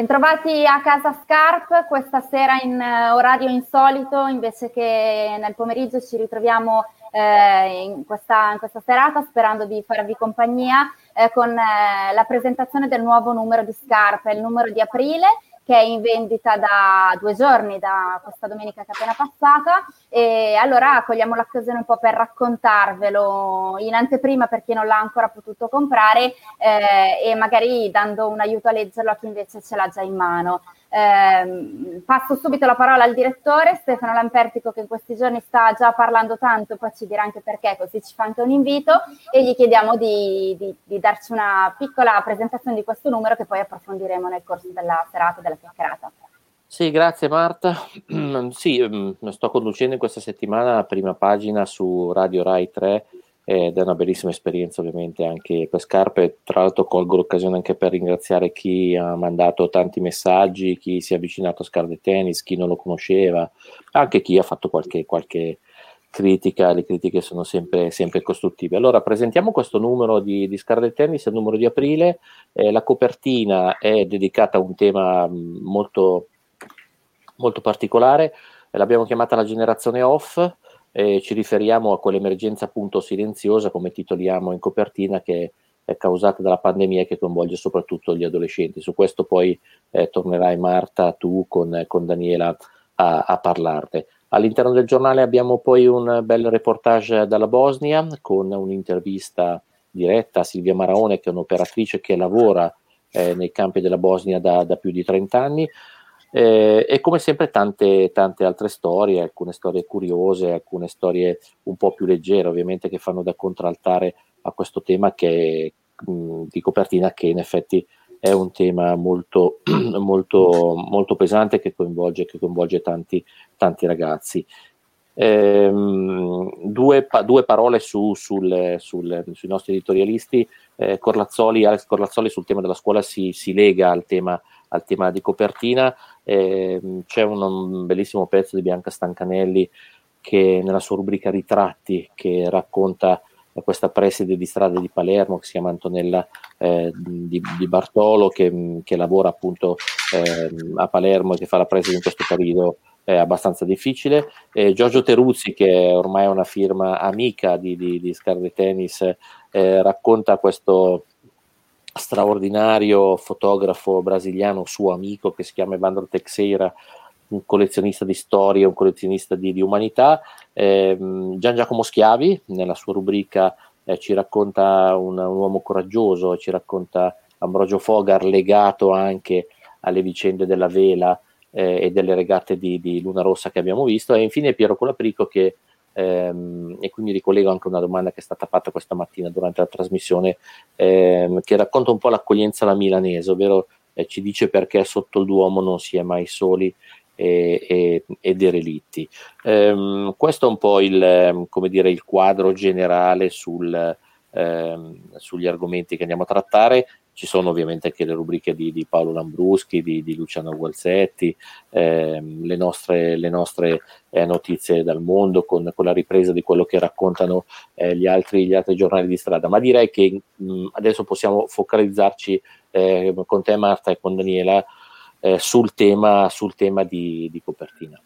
Bentrovati a casa Scarp, questa sera in uh, orario insolito, invece che nel pomeriggio ci ritroviamo eh, in, questa, in, questa, serata sperando di farvi compagnia eh, con eh, la presentazione del nuovo numero di Scarp, il numero di aprile che è in vendita da due giorni, da questa domenica che è appena passata. E allora cogliamo l'occasione un po' per raccontarvelo in anteprima per chi non l'ha ancora potuto comprare eh, e magari dando un aiuto a leggerlo a chi invece ce l'ha già in mano. Eh, passo subito la parola al direttore Stefano Lampertico che in questi giorni sta già parlando tanto, poi ci dirà anche perché, così ci fa anche un invito e gli chiediamo di, di, di darci una piccola presentazione di questo numero che poi approfondiremo nel corso della serata, della chiacchierata. Sì, grazie Marta. sì, mm, sto conducendo in questa settimana la prima pagina su Radio Rai 3 ed è una bellissima esperienza ovviamente anche per Scarpe, tra l'altro colgo l'occasione anche per ringraziare chi ha mandato tanti messaggi, chi si è avvicinato a Scarlet Tennis, chi non lo conosceva, anche chi ha fatto qualche, qualche critica, le critiche sono sempre, sempre, costruttive. Allora presentiamo questo numero di, di Scarlet Tennis, il numero di aprile, eh, la copertina è dedicata a un tema molto, molto particolare, l'abbiamo chiamata la generazione off, eh, ci riferiamo a quell'emergenza appunto silenziosa, come titoliamo in copertina, che è causata dalla pandemia e che coinvolge soprattutto gli adolescenti. Su questo poi eh, tornerai Marta, tu con, con Daniela a, a parlarne. All'interno del giornale abbiamo poi un bel reportage dalla Bosnia con un'intervista diretta a Silvia Maraone, che è un'operatrice che lavora eh, nei campi della Bosnia da, da più di 30 anni. Eh, e come sempre tante, tante altre storie, alcune storie curiose, alcune storie un po' più leggere, ovviamente che fanno da contraltare a questo tema che, mh, di copertina che in effetti è un tema molto, molto, molto pesante che coinvolge, che coinvolge tanti, tanti ragazzi. Ehm, due, pa- due, parole su, sul, sul, sui nostri editorialisti. Eh, Corlazzoli, Alex Corlazzoli sul tema della scuola si, si lega al tema, al tema di copertina. Eh, c'è un, un, bellissimo pezzo di Bianca Stancanelli che nella sua rubrica Ritratti che racconta questa preside di strada di Palermo che si chiama Antonella eh, di, di, Bartolo che, che lavora appunto eh, a Palermo e che fa la preside in questo periodo è abbastanza difficile. Eh, Giorgio Teruzzi, che ormai è una firma amica di, di, di Scarlet Tennis, eh, racconta questo straordinario fotografo brasiliano, suo amico, che si chiama Evandro Teixeira, un collezionista di storia, un collezionista di, di umanità. Eh, Gian Giacomo Schiavi, nella sua rubrica, eh, ci racconta un, un, uomo coraggioso, ci racconta Ambrogio Fogar legato anche alle vicende della vela eh, e delle regate di, di, Luna Rossa che abbiamo visto. E infine Piero Colaprico che ehm, e quindi ricollego anche una domanda che è stata fatta questa mattina durante la trasmissione, ehm, che racconta un po' l'accoglienza alla milanese, ovvero eh, ci dice perché sotto il Duomo non si è mai soli e, e, e derelitti. Ehm, questo è un po' il, dire, il quadro generale sul, ehm, sugli argomenti che andiamo a trattare. Ci sono ovviamente anche le rubriche di, di Paolo Lambruschi, di, di Luciano Gualzetti, ehm, le nostre, le nostre eh, notizie dal mondo con, con, la ripresa di quello che raccontano eh, gli, altri, gli, altri, giornali di strada. Ma direi che mh, adesso possiamo focalizzarci eh, con te Marta e con Daniela eh, sul, tema, sul tema di, di copertina.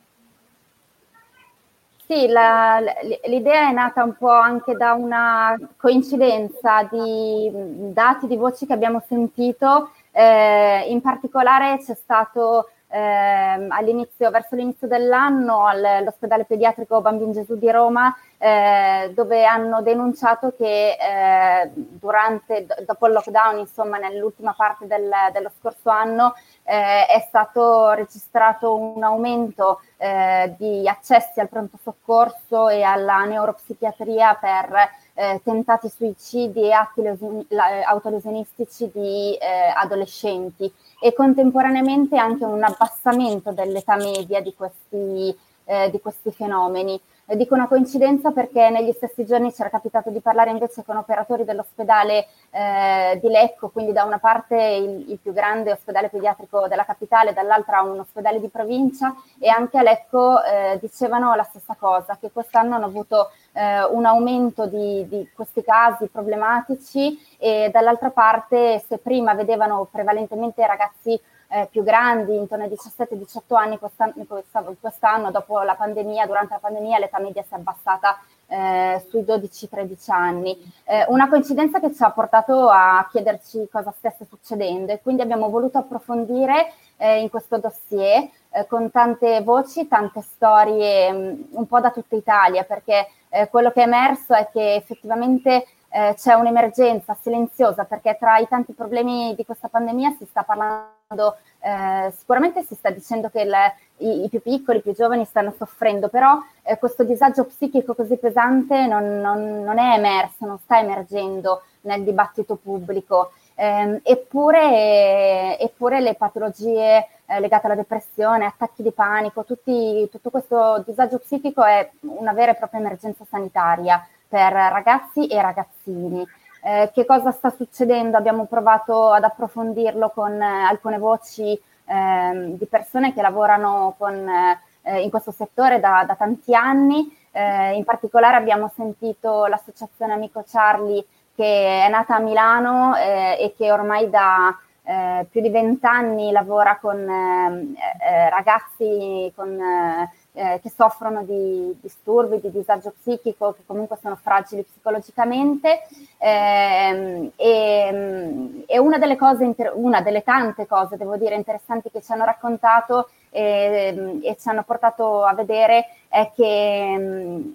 Sì, la, l'idea è nata un po' anche da una coincidenza di dati, di voci che abbiamo sentito. Eh, in particolare c'è stato eh, all'inizio, verso l'inizio dell'anno all'ospedale pediatrico Bambin Gesù di Roma eh, dove hanno denunciato che eh, durante, dopo il lockdown, insomma nell'ultima parte del, dello scorso anno, eh, è stato registrato un aumento eh, di accessi al pronto soccorso e alla neuropsichiatria per eh, tentati suicidi e atti lesi- autolesionistici di eh, adolescenti e contemporaneamente anche un abbassamento dell'età media di questi, eh, di questi fenomeni. Eh, dico una coincidenza perché negli stessi giorni ci era capitato di parlare invece con operatori dell'ospedale eh, di Lecco, quindi da una parte il, il, più grande ospedale pediatrico della capitale, dall'altra un ospedale di provincia e anche a Lecco eh, dicevano la stessa cosa, che quest'anno hanno avuto eh, un aumento di, di questi casi problematici e dall'altra parte se prima vedevano prevalentemente ragazzi eh, più grandi, intorno ai 17-18 anni, quest'anno, quest'anno, dopo la pandemia, durante la pandemia, l'età media si è abbassata eh, sui 12-13 anni. Eh, una coincidenza che ci ha portato a chiederci cosa stesse succedendo e quindi abbiamo voluto approfondire eh, in questo dossier eh, con tante voci, tante storie mh, mm, un po' da tutta Italia, perché eh, quello che è emerso è che effettivamente eh, c'è un'emergenza silenziosa, perché tra i tanti problemi di questa pandemia si sta parlando, eh, sicuramente si sta dicendo che il, i, i, più piccoli, i più giovani stanno soffrendo, però eh, questo disagio psichico così pesante non, non, non, è emerso, non sta emergendo nel dibattito pubblico. Eh, eppure, eppure, le patologie eh, legate alla depressione, attacchi di panico, tutti, tutto questo disagio psichico è una vera e propria emergenza sanitaria per ragazzi e ragazzini. Eh, che cosa sta succedendo? Abbiamo provato ad approfondirlo con eh, alcune voci eh, di persone che lavorano con, eh, in questo settore da, da tanti anni. Eh, in particolare abbiamo sentito l'associazione Amico Charlie che è nata a Milano eh, e che ormai da eh, più di vent'anni lavora con ehm, eh, ragazzi con, eh, che soffrono di disturbi, di disagio psichico, che comunque sono fragili psicologicamente. Ehm, e, e una, delle cose, una delle tante cose, devo dire, interessanti che ci hanno raccontato e, e ci hanno portato a vedere è che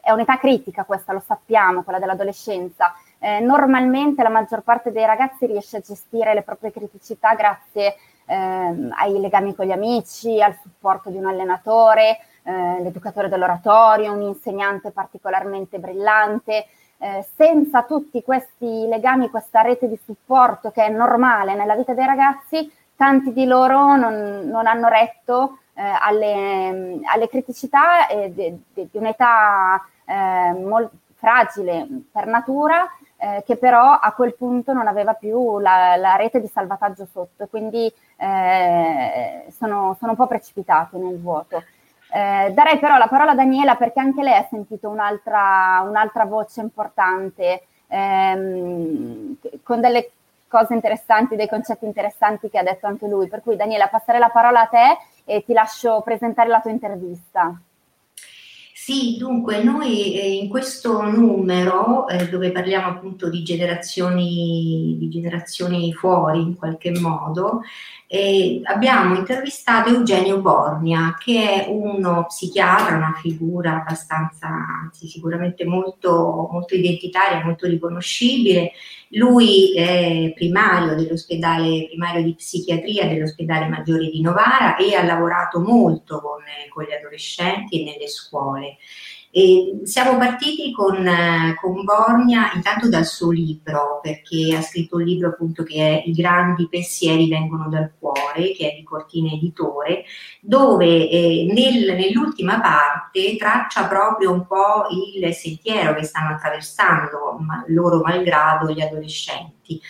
è un'età critica questa, lo sappiamo, quella dell'adolescenza eh, normalmente la maggior parte dei ragazzi riesce a gestire le proprie criticità grazie ehm, ai legami con gli amici, al supporto di un allenatore, eh, l'educatore dell'oratorio, un insegnante particolarmente brillante. Eh, senza tutti questi legami, questa rete di supporto che è normale nella vita dei ragazzi, tanti di loro non, non hanno retto eh, alle, alle, criticità di, di, un'età eh, molto fragile per natura eh, che però a quel punto non aveva più la, la rete di salvataggio sotto quindi eh, sono, sono, un po' precipitati nel vuoto. Eh, darei però la parola a Daniela perché anche lei ha sentito un'altra, un'altra voce importante ehm, con delle cose interessanti, dei concetti interessanti che ha detto anche lui. Per cui Daniela, passerei la parola a te e ti lascio presentare la tua intervista. Sì, dunque noi eh, in questo numero eh, dove parliamo appunto di generazioni, di generazioni fuori in qualche modo, eh, abbiamo intervistato Eugenio Borgna che è uno psichiatra, una figura abbastanza, anzi sicuramente molto, molto identitaria, molto riconoscibile. Lui è primario dell'ospedale primario di psichiatria dell'ospedale Maggiore di Novara e ha lavorato molto con, con gli adolescenti e nelle scuole. E siamo partiti con, con Borgna intanto dal suo libro, perché ha scritto un libro appunto che è I grandi pensieri vengono dal cuore, che è di Cortina Editore, dove eh, nel, nell'ultima parte traccia proprio un po' il sentiero che stanno attraversando ma, loro malgrado gli adolescenti.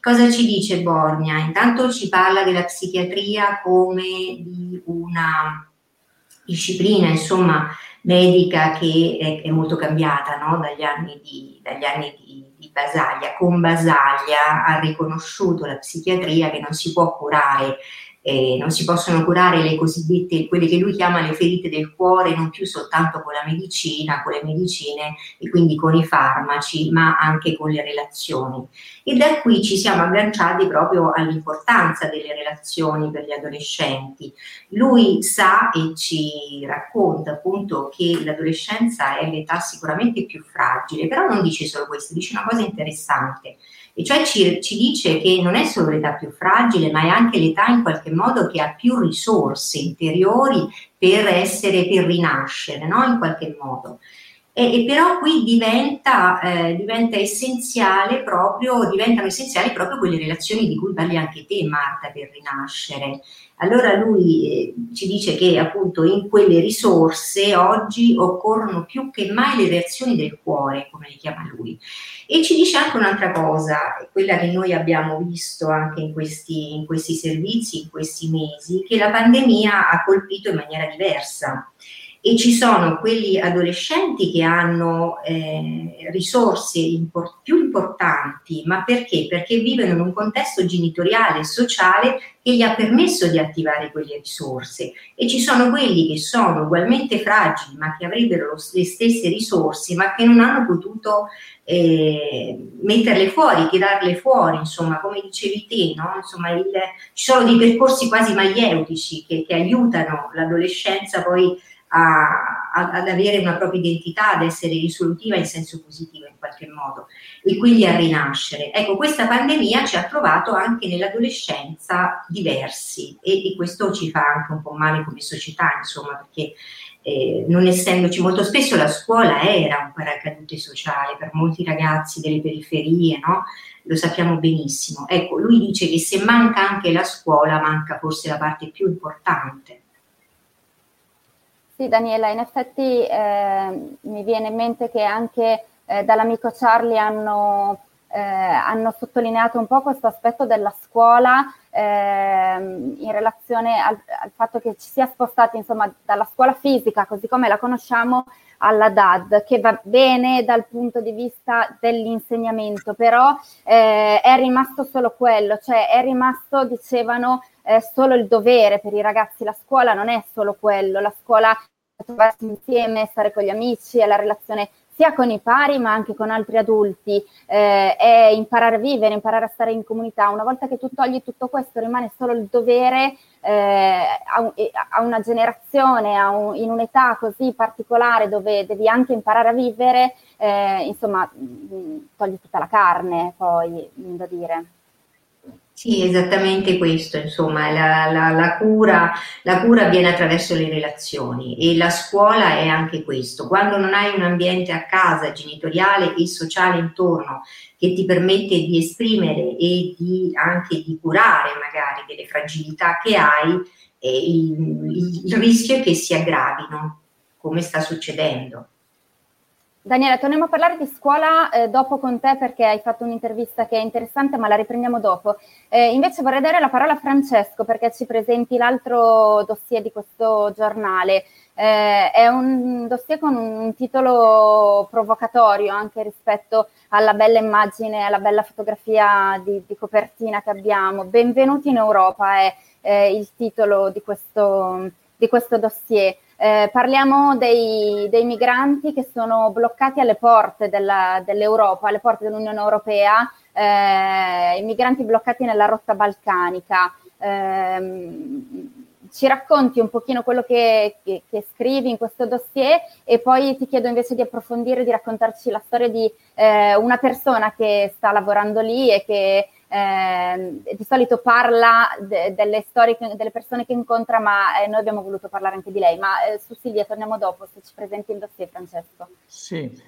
Cosa ci dice Borgna? Intanto ci parla della psichiatria come di una disciplina, insomma, medica che è, è molto cambiata no? dagli anni, di, dagli anni di, di, Basaglia. Con Basaglia ha riconosciuto la psichiatria che non si può curare eh, non si possono curare le cosiddette, quelle che lui chiama le ferite del cuore, non più soltanto con la medicina, con le medicine e quindi con i farmaci, ma anche con le relazioni. E da qui ci siamo agganciati proprio all'importanza delle relazioni per gli adolescenti. Lui sa e ci racconta appunto che l'adolescenza è l'età sicuramente più fragile, però non dice solo questo, dice una cosa interessante e cioè ci, ci, dice che non è solo l'età più fragile, ma è anche l'età in qualche modo che ha più risorse interiori per essere, per rinascere, no? in qualche modo. E, e però qui diventa, eh, diventa essenziale proprio, diventano essenziali proprio quelle relazioni di cui parli anche te, Marta, per rinascere. Allora lui eh, ci dice che appunto in quelle risorse oggi occorrono più che mai le reazioni del cuore, come le chiama lui. E ci dice anche un'altra cosa, quella che noi abbiamo visto anche in questi, in questi servizi, in questi mesi, che la pandemia ha colpito in maniera diversa e ci sono quelli adolescenti che hanno eh, risorse import- più importanti, ma perché? Perché vivono in un contesto genitoriale e sociale che gli ha permesso di attivare quelle risorse e ci sono quelli che sono ugualmente fragili ma che avrebbero le stesse risorse ma che non hanno potuto eh, metterle fuori, tirarle fuori, insomma, come dicevi te, no? insomma, il, ci sono dei percorsi quasi maieutici che, che aiutano l'adolescenza poi a, a, ad avere una propria identità, ad essere risolutiva in senso positivo in qualche modo e quindi a rinascere. Ecco, questa pandemia ci ha trovato anche nell'adolescenza diversi e, e questo ci fa anche un po' male come società, insomma, perché eh, non essendoci molto spesso la scuola era un paracadute sociale per molti ragazzi delle periferie, no? lo sappiamo benissimo. Ecco, lui dice che se manca anche la scuola, manca forse la parte più importante. Sì, Daniela, in effetti eh, mi viene in mente che anche eh, dall'amico Charlie hanno, eh, hanno, sottolineato un po' questo aspetto della scuola ehm, in relazione al, al, fatto che ci sia spostati insomma, dalla scuola fisica, così come la conosciamo, alla DAD, che va bene dal punto di vista dell'insegnamento, però eh, è rimasto solo quello, cioè è rimasto, dicevano, eh, solo il dovere per i ragazzi, la scuola non è solo quello, la scuola è trovarsi insieme, stare con gli amici, è la relazione sia con i pari ma anche con altri adulti, eh, è imparare a vivere, imparare a stare in comunità. Una volta che tu togli tutto questo rimane solo il dovere eh, a, a, una generazione, a un, in un'età così particolare dove devi anche imparare a vivere, eh, insomma, mh, togli tutta la carne poi, da dire. Sì, esattamente questo, insomma, la, la, la, cura, la cura avviene attraverso le relazioni e la scuola è anche questo. Quando non hai un ambiente a casa genitoriale e sociale intorno che ti permette di esprimere e di, anche di curare magari delle fragilità che hai, eh, il, il rischio è che si aggravino, come sta succedendo. Daniela, torniamo a parlare di scuola eh, dopo con te perché hai fatto un'intervista che è interessante, ma la riprendiamo dopo. Eh, invece vorrei dare la parola a Francesco perché ci presenti l'altro dossier di questo giornale. Eh, è un dossier con un titolo provocatorio anche rispetto alla bella immagine, alla bella fotografia di, di copertina che abbiamo. Benvenuti in Europa è il titolo di questo, di questo dossier. Eh, parliamo dei, dei, migranti che sono bloccati alle porte della, dell'Europa, alle porte dell'Unione Europea, eh, i migranti bloccati nella rotta balcanica. Eh, ci racconti un pochino quello che, che, che, scrivi in questo dossier e poi ti chiedo invece di approfondire, di raccontarci la storia di eh, una persona che sta lavorando lì e che eh, di solito parla de- delle storie, che, delle persone che incontra, ma eh, noi abbiamo voluto parlare anche di lei. Ma eh, su Silvia torniamo dopo, se ci presenti il dossier, Francesco. Sì,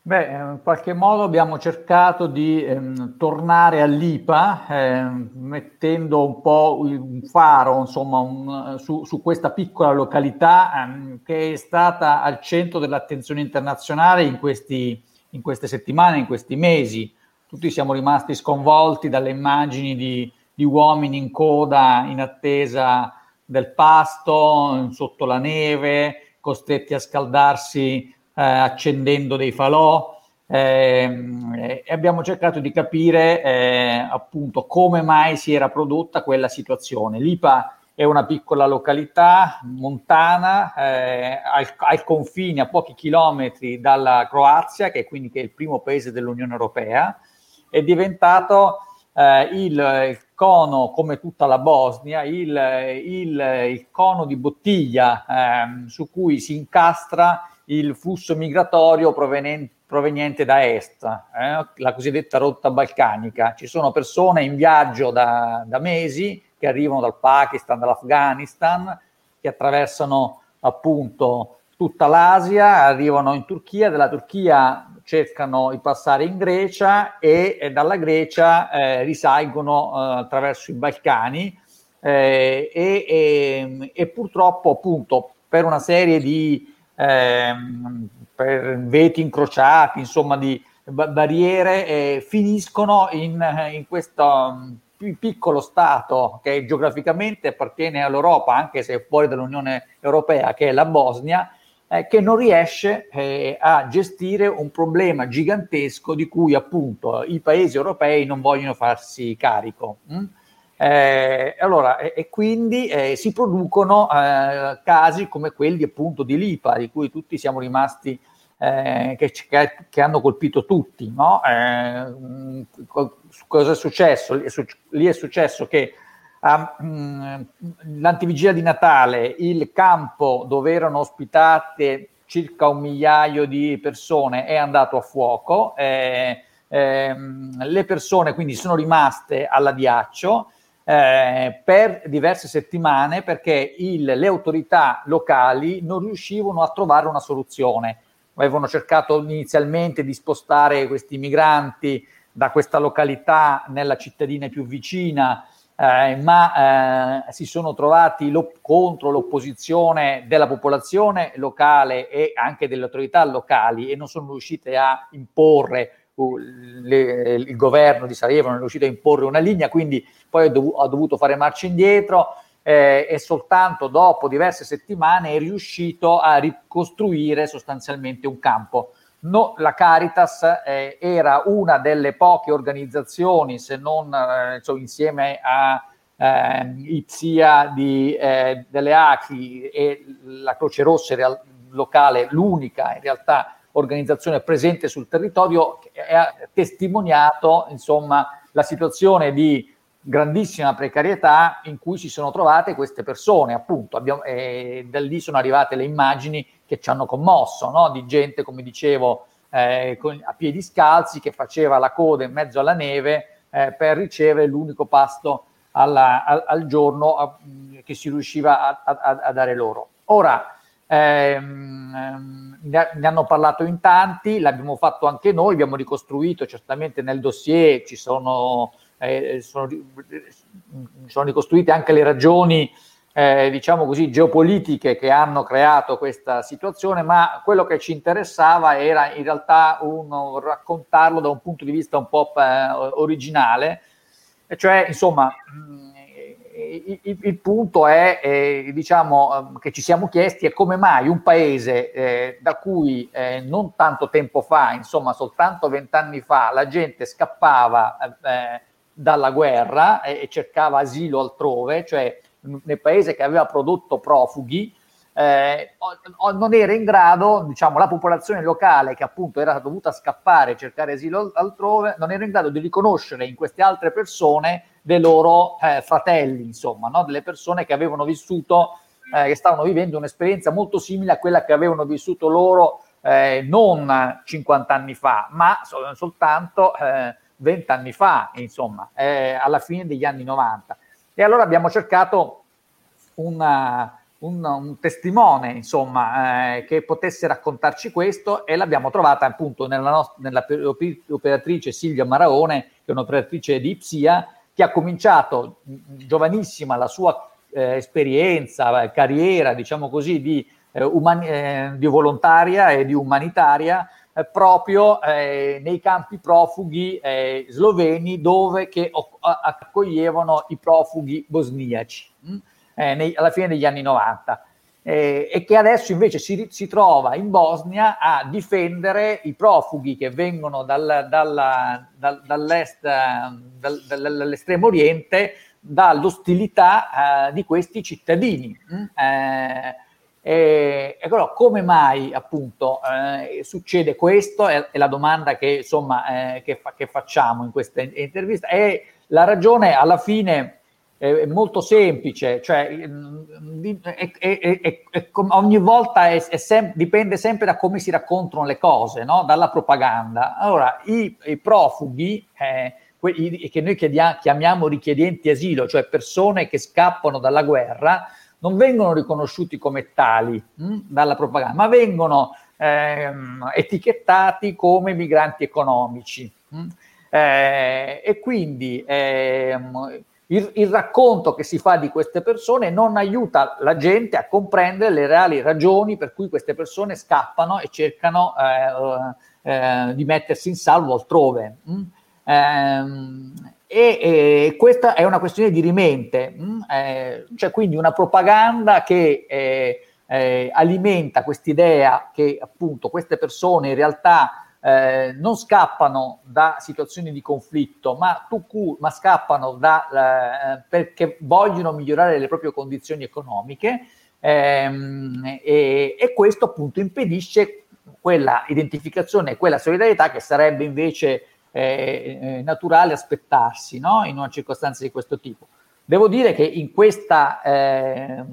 beh, in qualche modo abbiamo cercato di ehm, tornare all'IPA, ehm, mettendo un po' un faro insomma, un, su, su, questa piccola località ehm, che è stata al centro dell'attenzione internazionale in, questi, in queste settimane, in questi mesi tutti siamo rimasti sconvolti dalle immagini di, di uomini in coda in attesa del pasto, sotto la neve, costretti a scaldarsi eh, accendendo dei falò. Eh, e abbiamo cercato di capire eh, appunto come mai si era prodotta quella situazione. L'IPA è una piccola località montana eh, al, al, confine a pochi chilometri dalla Croazia, che è quindi che è il primo paese dell'Unione Europea, è diventato eh, il, cono, come tutta la Bosnia, il, il, il cono di bottiglia eh, su cui si incastra il flusso migratorio proveniente, proveniente da est, eh, la cosiddetta rotta balcanica. Ci sono persone in viaggio da, da mesi che arrivano dal Pakistan, dall'Afghanistan, che attraversano appunto tutta l'Asia, arrivano in Turchia, dalla Turchia cercano di passare in Grecia e, e dalla Grecia eh, risalgono eh, attraverso i Balcani eh, e, e, e, purtroppo appunto per una serie di ehm, veti incrociati, insomma di barriere, eh, finiscono in, in questo mm, piccolo Stato che geograficamente appartiene all'Europa, anche se fuori dall'Unione Europea, che è la Bosnia, eh, che non riesce eh, a gestire un problema gigantesco di cui appunto i paesi europei non vogliono farsi carico. Mm? Eh, allora, e, e quindi eh, si producono eh, casi come quelli appunto di Lipa, di cui tutti siamo rimasti, eh, che, che, hanno colpito tutti. No? Mm, cosa è successo? Lì è successo che um, l'antivigilia di Natale, il campo dove erano ospitate circa un migliaio di persone è andato a fuoco, eh, eh, le persone quindi sono rimaste all'adiaccio eh, per diverse settimane perché il, le autorità locali non riuscivano a trovare una soluzione. Avevano cercato inizialmente di spostare questi migranti da questa località nella cittadina più vicina, eh, ma eh, si sono trovati lo, contro l'opposizione della popolazione locale e anche delle autorità locali e non sono riuscite a imporre uh, le, il governo di Sarajevo, non è riuscito a imporre una linea, quindi poi ha, dov- ha dovuto fare marcia indietro eh, e soltanto dopo diverse settimane è riuscito a ricostruire sostanzialmente un campo. No, la Caritas eh, era una delle poche organizzazioni, se non eh, insomma, insieme a eh, Ipsia di, eh, delle Acri e la Croce Rossa real- locale, l'unica in realtà organizzazione presente sul territorio, che ha testimoniato insomma, la situazione di grandissima precarietà in cui si sono trovate queste persone, appunto, abbiamo, eh, da lì sono arrivate le immagini che ci hanno commosso, no? di gente, come dicevo, eh, con, a piedi scalzi che faceva la coda in mezzo alla neve eh, per ricevere l'unico pasto alla, al, al, giorno a, che si riusciva a, a, a dare loro. Ora, ehm, ne hanno parlato in tanti, l'abbiamo fatto anche noi, abbiamo ricostruito certamente nel dossier, ci sono, eh, sono, sono ricostruite anche le ragioni eh, diciamo così, geopolitiche che hanno creato questa situazione, ma quello che ci interessava era in realtà un, raccontarlo da un punto di vista un po' eh, originale, cioè insomma mm, il, il, punto è, eh, diciamo, che ci siamo chiesti è come mai un paese eh, da cui eh, non tanto tempo fa, insomma soltanto vent'anni fa, la gente scappava eh, dalla guerra e cercava asilo altrove, cioè nel paese che aveva prodotto profughi, eh, non era in grado, diciamo, la popolazione locale che appunto era dovuta scappare e cercare asilo altrove, non era in grado di riconoscere in queste altre persone dei loro eh, fratelli, insomma, no? delle persone che avevano vissuto, eh, che stavano vivendo un'esperienza molto simile a quella che avevano vissuto loro eh, non 50 anni fa, ma sol- soltanto 20 eh, anni fa, insomma, eh, alla fine degli anni 90. E allora abbiamo cercato una, un, un, testimone, insomma, eh, che potesse raccontarci questo e l'abbiamo trovata appunto nella, nostra, nella operatrice Silvia Maraone, che è un'operatrice di Ipsia, che ha cominciato giovanissima la sua eh, esperienza, eh, carriera, diciamo così, di, eh, umani- eh, di volontaria e di umanitaria eh, proprio eh, nei campi profughi sloveni dove che accoglievano i profughi bosniaci mh? Eh, nei, alla fine degli anni 90 eh, e che adesso invece si, si, trova in Bosnia a difendere i profughi che vengono dal, dal, dal, dall'est, dall'estremo oriente dall'ostilità di questi cittadini. Eh, e, e allora, come mai appunto eh, succede questo? È, è, la domanda che, insomma, eh, che, fa, che, facciamo in questa intervista. E la ragione alla fine è molto semplice, cioè è, è, è, ogni volta sem- dipende sempre da come si raccontano le cose, no? dalla propaganda. Allora, i, i profughi, eh, quelli che noi chiediamo, chiamiamo richiedenti asilo, cioè persone che scappano dalla guerra, non vengono riconosciuti come tali mh, hm, dalla propaganda, ma vengono ehm, etichettati come migranti economici. Mh? Hm. Eh, e quindi ehm, il, il, racconto che si fa di queste persone non aiuta la gente a comprendere le reali ragioni per cui queste persone scappano e cercano eh, eh, di mettersi in salvo altrove. Mm? Eh, e, e, questa è una questione di rimente? Mm? eh, c'è quindi una propaganda che eh, eh, alimenta quest'idea che appunto queste persone in realtà eh, non scappano da situazioni di conflitto, ma, tu, ma scappano da, eh, perché vogliono migliorare le proprie condizioni economiche ehm, e, e, questo appunto impedisce quella identificazione e quella solidarietà che sarebbe invece eh, eh, naturale aspettarsi no? in una circostanza di questo tipo. Devo dire che in questa, eh,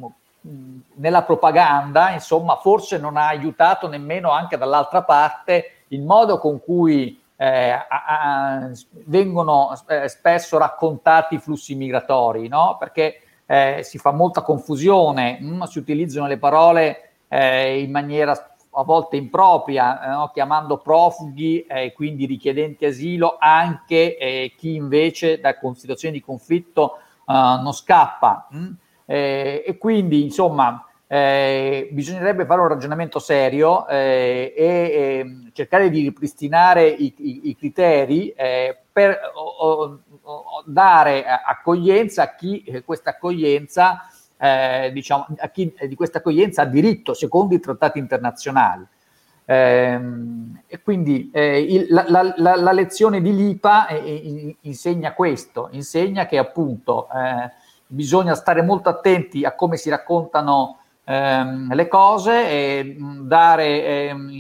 nella propaganda, insomma, forse non ha aiutato nemmeno anche dall'altra parte il modo con cui eh, a, a, vengono eh, spesso raccontati i flussi migratori, no? perché eh, si fa molta confusione, mh, mm, si utilizzano le parole eh, in maniera a volte impropria, eh, no? chiamando profughi e eh, quindi richiedenti asilo anche chi invece da situazioni di conflitto non scappa. Mh? Mm. e quindi, insomma, eh, bisognerebbe fare un ragionamento serio eh, e eh, cercare di ripristinare i, i, i criteri eh, per o, o, dare accoglienza a chi eh, questa accoglienza, diciamo, a chi di questa accoglienza ha diritto secondo i trattati internazionali. Ehm, e quindi il, la, la, la, la, lezione di Lipa insegna questo, insegna che appunto bisogna stare molto attenti a come si raccontano ehm, le cose e dare, ehm,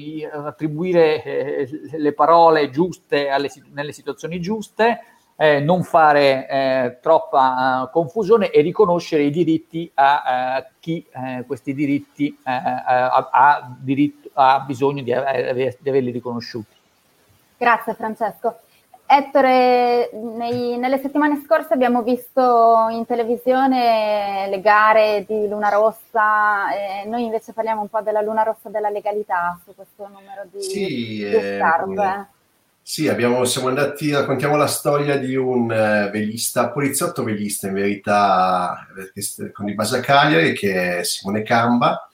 attribuire eh, le parole giuste alle, nelle situazioni giuste, eh, non fare eh, troppa uh, confusione e riconoscere i diritti a uh, chi uh, questi diritti ha, ha, diritto, ha bisogno di, di averli riconosciuti. Grazie Francesco. Ettore, nei, nelle settimane scorse abbiamo visto in televisione le gare di Luna Rossa, e noi invece parliamo un po' della Luna Rossa della legalità su questo numero di, sì, di eh. Sì, abbiamo, siamo andati, raccontiamo la storia di un uh, velista, poliziotto velista in verità, con i base a Cagliari, che è Simone Camba,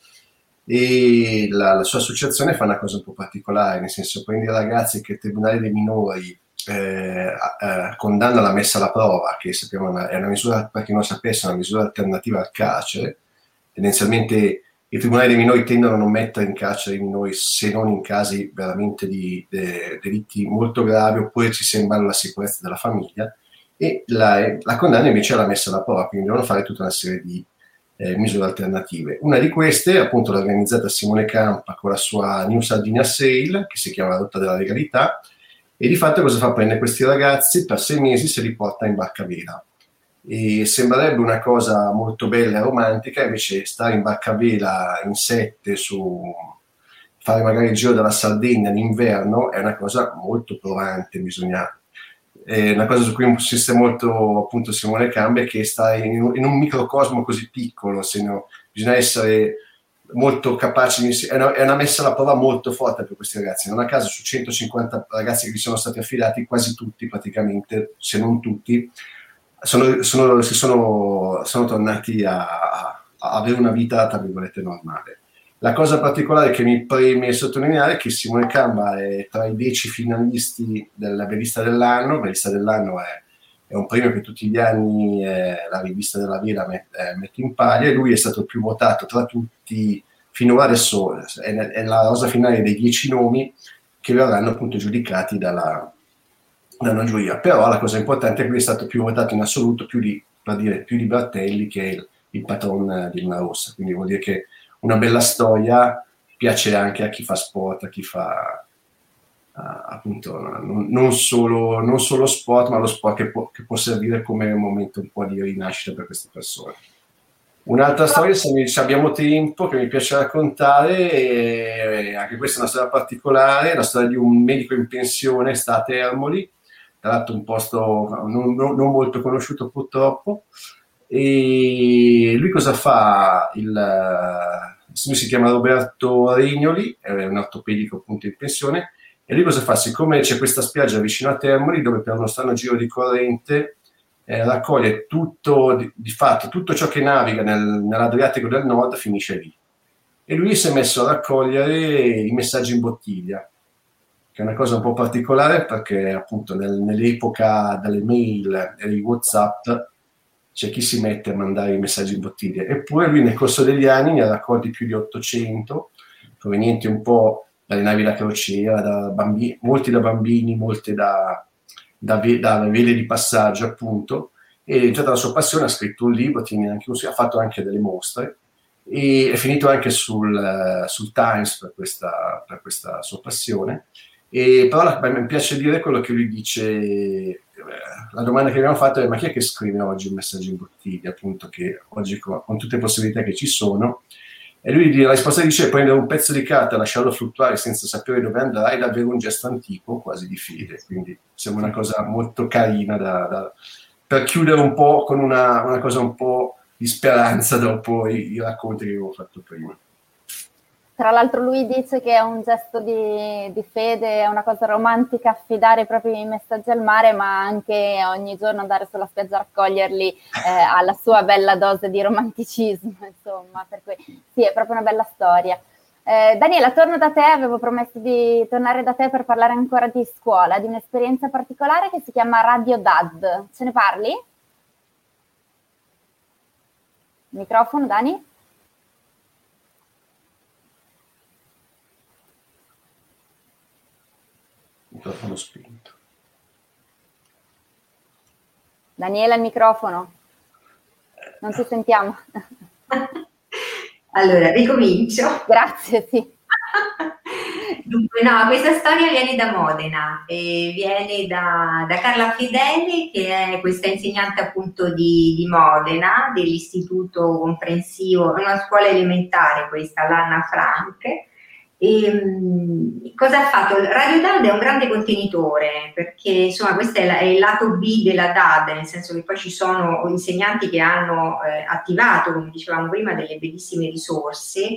e la, la, sua associazione fa una cosa un po' particolare, nel senso prende i ragazzi che il Tribunale dei Minori eh, eh, condanna la messa alla prova, che sappiamo è una misura, per chi non sapesse, una misura alternativa al carcere. Tendenzialmente i tribunali dei minori tendono a non mettere in carcere i minori se non in casi veramente di de, delitti molto gravi oppure ci sembrano la sicurezza della famiglia e la, la condanna invece è la messa alla prova, quindi devono fare tutta una serie di eh, misure alternative. Una di queste, appunto, l'ha organizzata Simone Campa con la sua New Sardinia Sale, che si chiama la rotta della legalità, e di fatto cosa fa? Prende questi ragazzi, per sei mesi se li porta in barca vera. E sembrerebbe una cosa molto bella e romantica, invece stare in barca vela in sette su fare magari il giro della Sardegna d'inverno è una cosa molto provante, bisogna è una cosa su cui insiste molto appunto Simone Cambia che stare in in un microcosmo così piccolo, no, bisogna essere molto capaci, è, una, è una messa alla prova molto forte per questi ragazzi. Non a caso su 150 ragazzi che vi sono stati affidati, quasi tutti praticamente, se non tutti, sono, sono, sono, sono tornati a, a, avere una vita, tra virgolette, normale. La cosa particolare che mi preme sottolineare è che Simone Camba è tra i dieci finalisti della rivista dell'anno. La rivista dell'anno è, è, un premio che tutti gli anni eh, la rivista della Vila met, eh, mette in paglia e lui è stato più votato tra tutti finora adesso è, è la rosa finale dei dieci nomi che verranno appunto giudicati dalla, dalla giuria. Però la cosa importante è che lui è stato più votato in assoluto, più di, per dire, più di Bartelli che è il, il patron di Luna Rossa. Quindi vuol dire che una bella storia piace anche a chi fa sport, a chi fa appunto non, non, solo, non, solo, sport, ma lo sport che può, che può servire come momento un po' di rinascita per queste persone. Un'altra storia, se, mi, se, abbiamo tempo, che mi piace raccontare, è, anche questa è una storia particolare, la storia di un medico in pensione, sta a Termoli, tra l'altro un posto non, non, molto conosciuto purtroppo, e lui cosa fa? Il, lui si chiama Roberto Regnoli, è un ortopedico appunto in pensione, e lui cosa fa? Siccome c'è questa spiaggia vicino a Termoli, dove per uno strano giro di corrente eh, raccoglie tutto, di, di, fatto, tutto ciò che naviga nel, nell'Adriatico del Nord finisce lì. E lui si è messo a raccogliere i messaggi in bottiglia, che è una cosa un po' particolare perché appunto nel, nell'epoca delle mail e dei Whatsapp c'è chi si mette a mandare i messaggi in bottiglia. Eppure lui nel corso degli anni ne ha raccolti più di 800, provenienti un po' dalle navi da crociera, da bambini, molti da bambini, molti da, da, da vele di passaggio appunto, e in tutta la sua passione ha scritto un libro, ha fatto anche delle mostre, e è finito anche sul, sul Times per questa, per questa, sua passione. E, però mi piace dire quello che lui dice la domanda che abbiamo fatto è ma chi è che scrive oggi un messaggio in bottiglia, appunto, che oggi con tutte le possibilità che ci sono, e lui la risposta dice prendere un pezzo di carta, lasciarlo fluttuare senza sapere dove andrà è davvero un gesto antico, quasi di fede, quindi sembra una cosa molto carina da, da, per chiudere un po' con una, una cosa un po' di speranza dopo i, i racconti che avevo fatto prima. Tra l'altro lui dice che è un gesto di, di, fede, è una cosa romantica affidare i propri messaggi al mare, ma anche ogni giorno andare sulla spiaggia a raccoglierli eh, alla sua bella dose di romanticismo, insomma, per cui sì, è proprio una bella storia. Eh, Daniela, torno da te, avevo promesso di tornare da te per parlare ancora di scuola, di un'esperienza particolare che si chiama Radio Dad. Ce ne parli? Microfono, Dani? Microfono spento. Daniela, il microfono. Non ti sentiamo. allora, ricomincio. Grazie, sì. Dunque, no, questa storia viene da Modena, e viene da, da, Carla Fedeli, che è questa insegnante appunto di, di Modena, dell'istituto comprensivo, una scuola elementare questa, l'Anna Frank, e, ehm, cosa ha fatto? Radio DAD è un grande contenitore perché insomma questo è, la, è, il lato B della DAD, nel senso che poi ci sono insegnanti che hanno eh, attivato, come dicevamo prima, delle bellissime risorse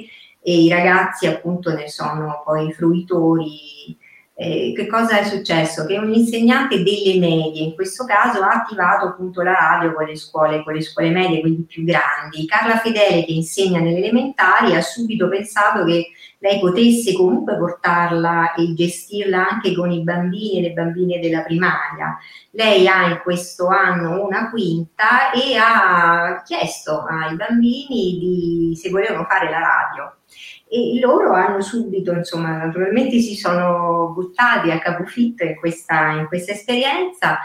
e i ragazzi appunto ne sono poi fruitori eh, che cosa è successo? Che un insegnante delle medie, in questo caso, ha attivato appunto la radio con le scuole, con le scuole medie, quindi più grandi. Carla Fedele, che insegna nelle elementari, ha subito pensato che lei potesse comunque portarla e gestirla anche con i bambini e le bambine della primaria. Lei ha in questo anno una quinta e ha chiesto ai bambini di, se volevano fare la radio e loro hanno subito, insomma, naturalmente si sono buttati a capofitto in questa, in questa esperienza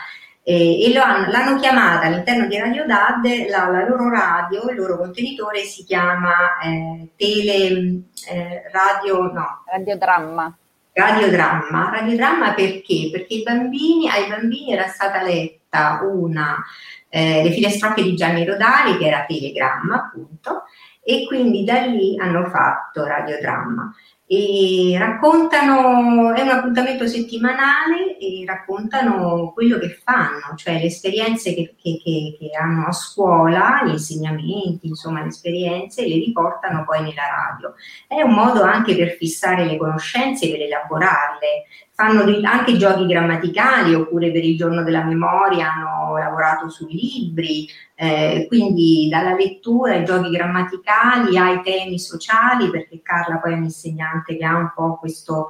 eh, e hanno, l'hanno chiamata all'interno di Radio DAD, la, la, loro radio, il loro contenitore si chiama eh, Tele eh, Radio, no. Radiodramma. Radiodramma. Radiodramma perché? Perché i bambini, ai bambini era stata letta una, eh, le filastrocche di Gianni Rodari, che era Telegramma appunto, e quindi da lì hanno fatto radiodramma. E raccontano, è un appuntamento settimanale e raccontano quello che fanno, cioè le esperienze che, che, che, che hanno a scuola, gli insegnamenti, insomma le esperienze, le riportano poi nella radio. È un modo anche per fissare le conoscenze, per elaborarle, fanno anche giochi grammaticali oppure per il giorno della memoria hanno lavorato sui libri, eh, quindi dalla lettura ai giochi grammaticali ai temi sociali, perché Carla poi è un'insegnante che ha un po' questo,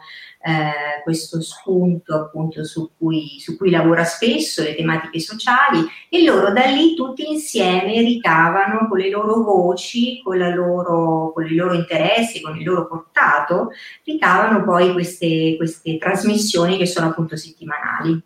eh, questo spunto appunto su cui, su cui lavora spesso, le tematiche sociali, e loro da lì tutti insieme ricavano con le loro voci, con, loro, con i loro interessi, con il loro portato, ricavano poi queste, queste trasmissioni che sono appunto settimanali.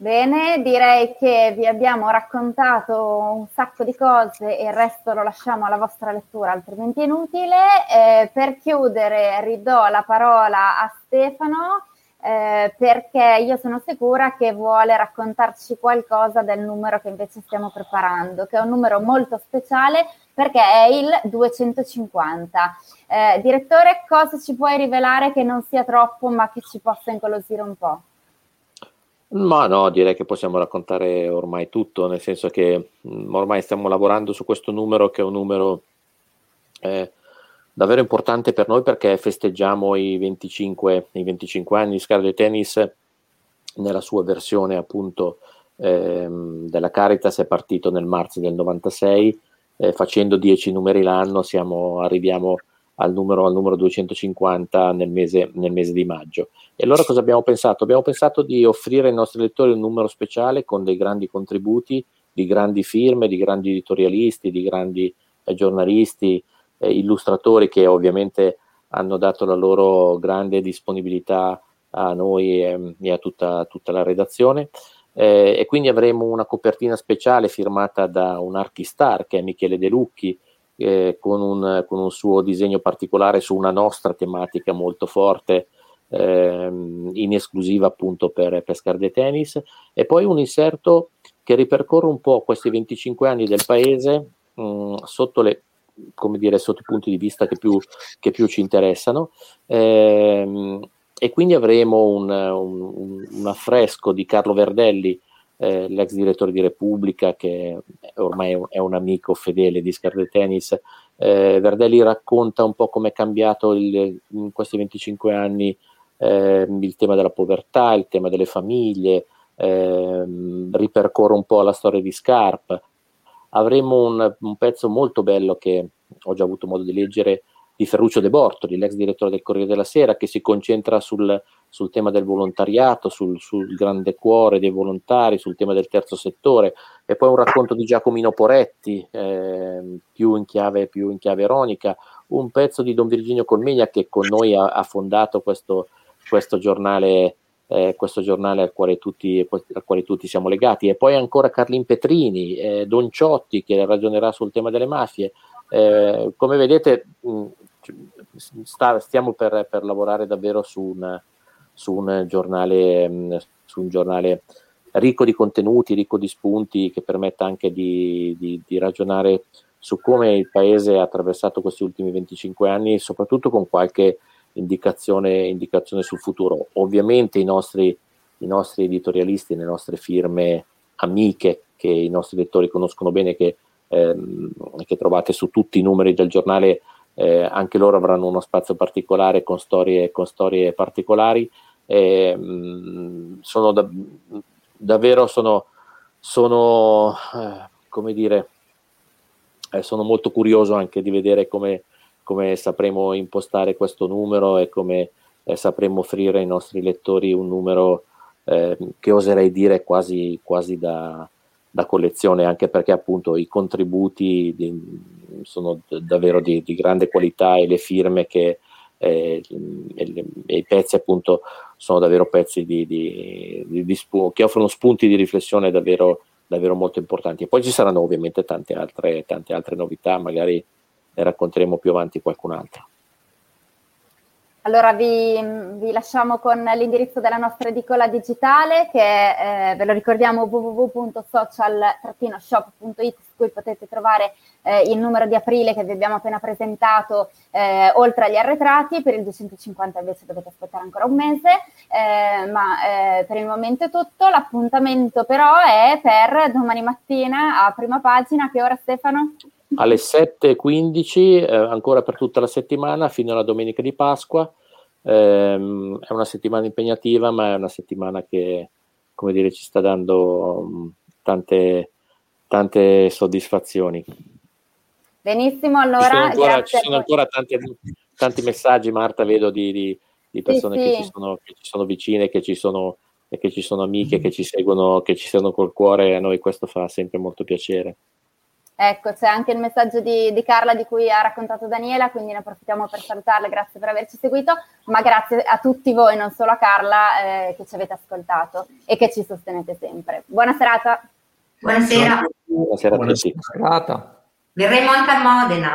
Bene, direi che vi abbiamo raccontato un sacco di cose e il resto lo lasciamo alla vostra lettura, altrimenti è inutile. Eh, per chiudere ridò la parola a Stefano eh, perché io sono sicura che vuole raccontarci qualcosa del numero che invece stiamo preparando, che è un numero molto speciale perché è il 250. Eh, direttore, cosa ci puoi rivelare che non sia troppo ma che ci possa incolosire un po'? Ma no, direi che possiamo raccontare ormai tutto, nel senso che mm, ormai stiamo lavorando su questo numero che è un numero eh, davvero importante per noi perché festeggiamo i 25, i 25 anni di Scarlet Tennis nella sua versione appunto ehm, della Caritas, è partito nel marzo del 96, eh, facendo 10 numeri l'anno siamo, arriviamo al numero, al numero 250 nel mese, nel mese di maggio. E allora cosa abbiamo pensato? Abbiamo pensato di offrire ai nostri lettori un numero speciale con dei grandi contributi di grandi firme, di grandi editorialisti, di grandi eh, giornalisti, eh, illustratori che ovviamente hanno dato la loro grande disponibilità a noi e, e a tutta, tutta, la redazione. Eh, e quindi avremo una copertina speciale firmata da un archistar che è Michele De Lucchi, eh, con, un, con, un, suo disegno particolare su una nostra tematica molto forte, ehm, in esclusiva appunto per Pescar de Tennis, e poi un inserto che ripercorre un po' questi 25 anni del paese mh, mm, sotto, le, dire, sotto i punti di vista che più, che più ci interessano. Ehm, e quindi avremo un, un, un, affresco di Carlo Verdelli eh, l'ex direttore di Repubblica, che ormai è un amico fedele di Scarlet Tennis. Eh, Verdelli racconta un po' come è cambiato il, in questi 25 anni eh, il tema della povertà, il tema delle famiglie, ehm, ripercorre un po' la storia di Scarp. Avremo un, un pezzo molto bello che ho già avuto modo di leggere di Ferruccio De Bortoli, l'ex direttore del Corriere della Sera, che si concentra sul, sul tema del volontariato, sul, sul, grande cuore dei volontari, sul tema del terzo settore, e poi un racconto di Giacomino Poretti, eh, più, in chiave, più, in chiave, ironica, un pezzo di Don Virginio Colmegna che con noi ha, ha fondato questo, questo giornale. Eh, questo giornale al quale, tutti, al quale, tutti, siamo legati, e poi ancora Carlin Petrini, eh, Don Ciotti che ragionerà sul tema delle mafie. Eh, come vedete, mh, sta, stiamo per, per, lavorare davvero su un, su un, giornale, mm, su un giornale ricco di contenuti, ricco di spunti, che permetta anche di, di, di ragionare su come il Paese ha attraversato questi ultimi 25 anni, soprattutto con qualche indicazione, indicazione sul futuro. Ovviamente i nostri, i nostri, editorialisti, le nostre firme amiche che i nostri lettori conoscono bene, che, ehm, che trovate su tutti i numeri del giornale, eh, anche loro avranno uno spazio particolare con storie, con storie particolari. Eh, sono da, davvero sono, sono eh, dire, eh, sono molto curioso anche di vedere come, come sapremo impostare questo numero e come eh, sapremo offrire ai nostri lettori un numero eh, che oserei dire quasi, quasi da, da collezione, anche perché appunto i contributi di, sono davvero di, di, grande qualità e le firme che eh, e, e i pezzi appunto sono davvero pezzi di spu- che offrono spunti di riflessione davvero, davvero molto importanti. E poi ci saranno ovviamente tante altre, tante altre novità, magari ne racconteremo più avanti qualcun'altra. Allora vi, vi, lasciamo con l'indirizzo della nostra edicola digitale che eh, ve lo ricordiamo www.social-shop.it su cui potete trovare eh, il numero di aprile che vi abbiamo appena presentato eh, oltre agli arretrati, per il 250 invece dovete aspettare ancora un mese, eh, ma eh, per il momento è tutto, l'appuntamento però è per domani mattina a prima pagina, che ora Stefano? Alle 7.15, eh, ancora per tutta la settimana, fino alla domenica di Pasqua. Eh, è una settimana impegnativa, ma è una settimana che, come dire, ci sta dando um, tante, tante soddisfazioni. Benissimo, allora. Ci sono ancora, ci sono ancora tanti, tanti, messaggi, Marta, vedo di, di, di persone sì, che, sì. Ci sono, che, Ci sono, vicine, che ci sono, che ci sono amiche, che ci seguono, che ci seguono col cuore, a noi questo fa sempre molto piacere. Ecco, c'è anche il messaggio di, di, Carla di cui ha raccontato Daniela, quindi ne approfittiamo per salutarla, grazie per averci seguito, ma grazie a tutti voi, non solo a Carla, eh, che ci avete ascoltato e che ci sostenete sempre. Buona serata. Buonasera. Buonasera a tutti. Verremo anche a Modena.